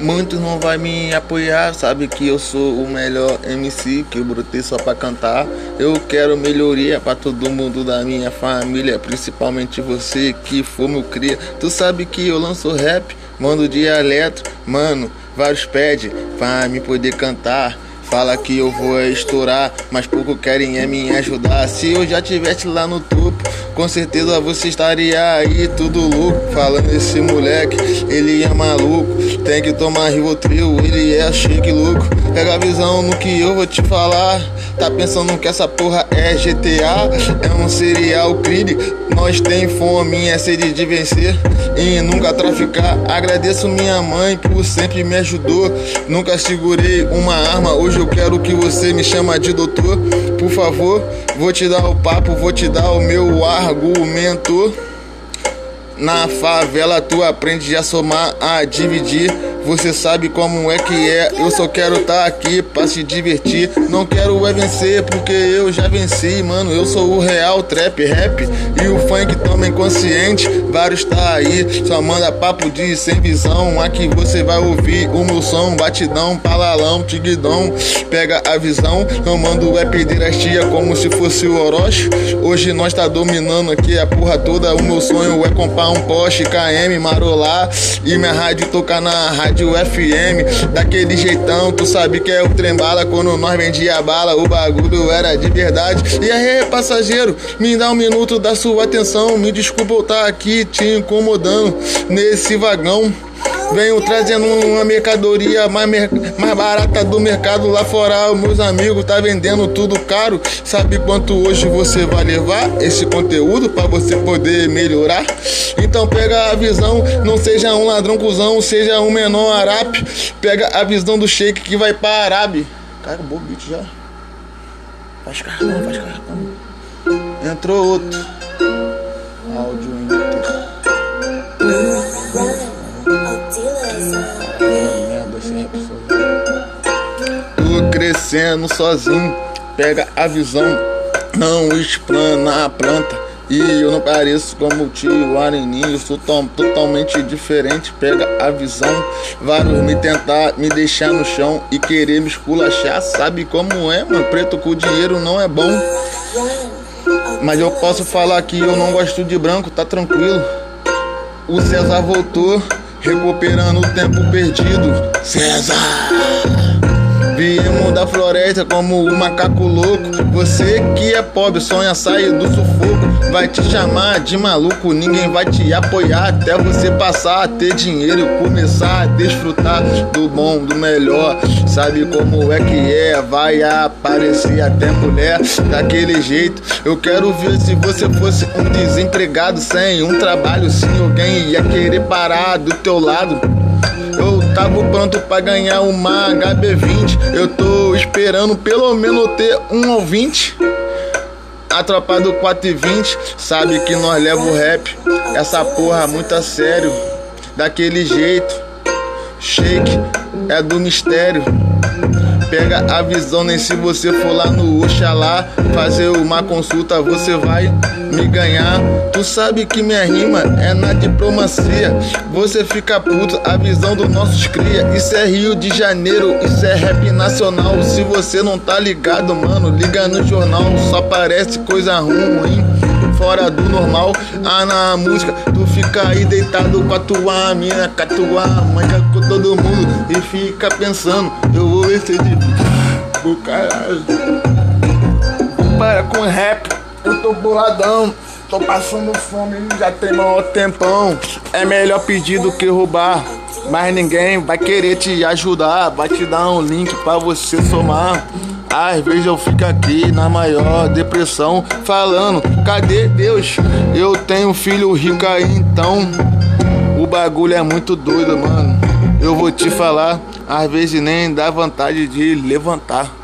Muitos não vai me apoiar, sabe que eu sou o melhor MC, que eu brotei só pra cantar. Eu quero melhoria pra todo mundo da minha família, principalmente você que for meu cria. Tu sabe que eu lanço rap, mando dialeto, mano, vários pede pra me poder cantar. Fala que eu vou estourar, mas pouco querem é me ajudar. Se eu já tivesse lá no topo, com certeza você estaria aí tudo louco. Falando esse moleque, ele é maluco. Tem que tomar Rivotril, ele é shake louco. Pega a visão no que eu vou te falar. Tá pensando que essa porra é GTA? É um serial crime. Nós tem fome, é sede de vencer e nunca traficar. Agradeço minha mãe por sempre me ajudou. Nunca segurei uma arma, hoje eu quero que você me chama de doutor. Por favor, vou te dar o papo, vou te dar o meu argumento. Na favela tu aprende a somar, a dividir. Você sabe como é que é. Eu só quero tá aqui pra se divertir. Não quero é vencer porque eu já venci, mano. Eu sou o real trap rap e o funk também consciente. Vários tá aí, só manda papo de sem visão. Aqui você vai ouvir o meu som, batidão, palalão, tiguidão. Pega a visão, não mando é pederastia como se fosse o Orochi. Hoje nós tá dominando aqui a porra toda. O meu sonho é comprar um Porsche KM, marolar e minha rádio tocar na rádio rádio FM, daquele jeitão, tu sabe que é o trembala quando nós vendia bala, o bagulho era de verdade. E aí, passageiro, me dá um minuto da sua atenção, me desculpa eu estar aqui te incomodando nesse vagão. Venho trazendo uma mercadoria mais, mais barata do mercado lá fora. Meus amigos tá vendendo tudo caro. Sabe quanto hoje você vai levar esse conteúdo para você poder melhorar? Então pega a visão, não seja um ladrão cuzão, seja um menor arape. Pega a visão do shake que vai para Arabe. Cara, acabou o beat já. Faz cartão, faz cartão. Entrou outro. Áudio Crescendo sozinho, pega a visão, não explana a planta. E eu não pareço como o tio Areninho, sou tom, totalmente diferente. Pega a visão, vários me tentar me deixar no chão e querer me esculachar. Sabe como é, mano? Preto com dinheiro não é bom. Mas eu posso falar que eu não gosto de branco, tá tranquilo. O César voltou, recuperando o tempo perdido. César! Viemos da floresta como o macaco louco. Você que é pobre, sonha sair do sufoco. Vai te chamar de maluco, ninguém vai te apoiar até você passar a ter dinheiro e começar a desfrutar do bom, do melhor. Sabe como é que é? Vai aparecer até mulher daquele jeito. Eu quero ver se você fosse um desempregado sem um trabalho, se alguém ia querer parar do teu lado. Eu tava pronto pra ganhar uma HB20. Eu tô esperando pelo menos ter um ouvinte. A tropa do 4 e 20 sabe que nós leva o rap, essa porra muito a sério. Daquele jeito, shake é do mistério. Pega a visão, nem se você for lá no Oxalá fazer uma consulta, você vai me ganhar. Tu sabe que minha rima é na diplomacia. Você fica puto, a visão dos nossos cria. Isso é Rio de Janeiro, isso é rap nacional. Se você não tá ligado, mano, liga no jornal. Só parece coisa ruim fora do normal. Ah, na música, tu fica aí deitado com a tua mina, com a tua mãe, com todo mundo e fica pensando, eu vou se de caralho. Para com rap, eu tô boladão. Tô passando fome, já tem maior tempão. É melhor pedir do que roubar. Mas ninguém vai querer te ajudar. Vai te dar um link pra você somar. Às vezes eu fico aqui na maior depressão, falando: cadê Deus? Eu tenho um filho rico aí então. O bagulho é muito doido, mano. Eu vou te falar, às vezes nem dá vontade de levantar.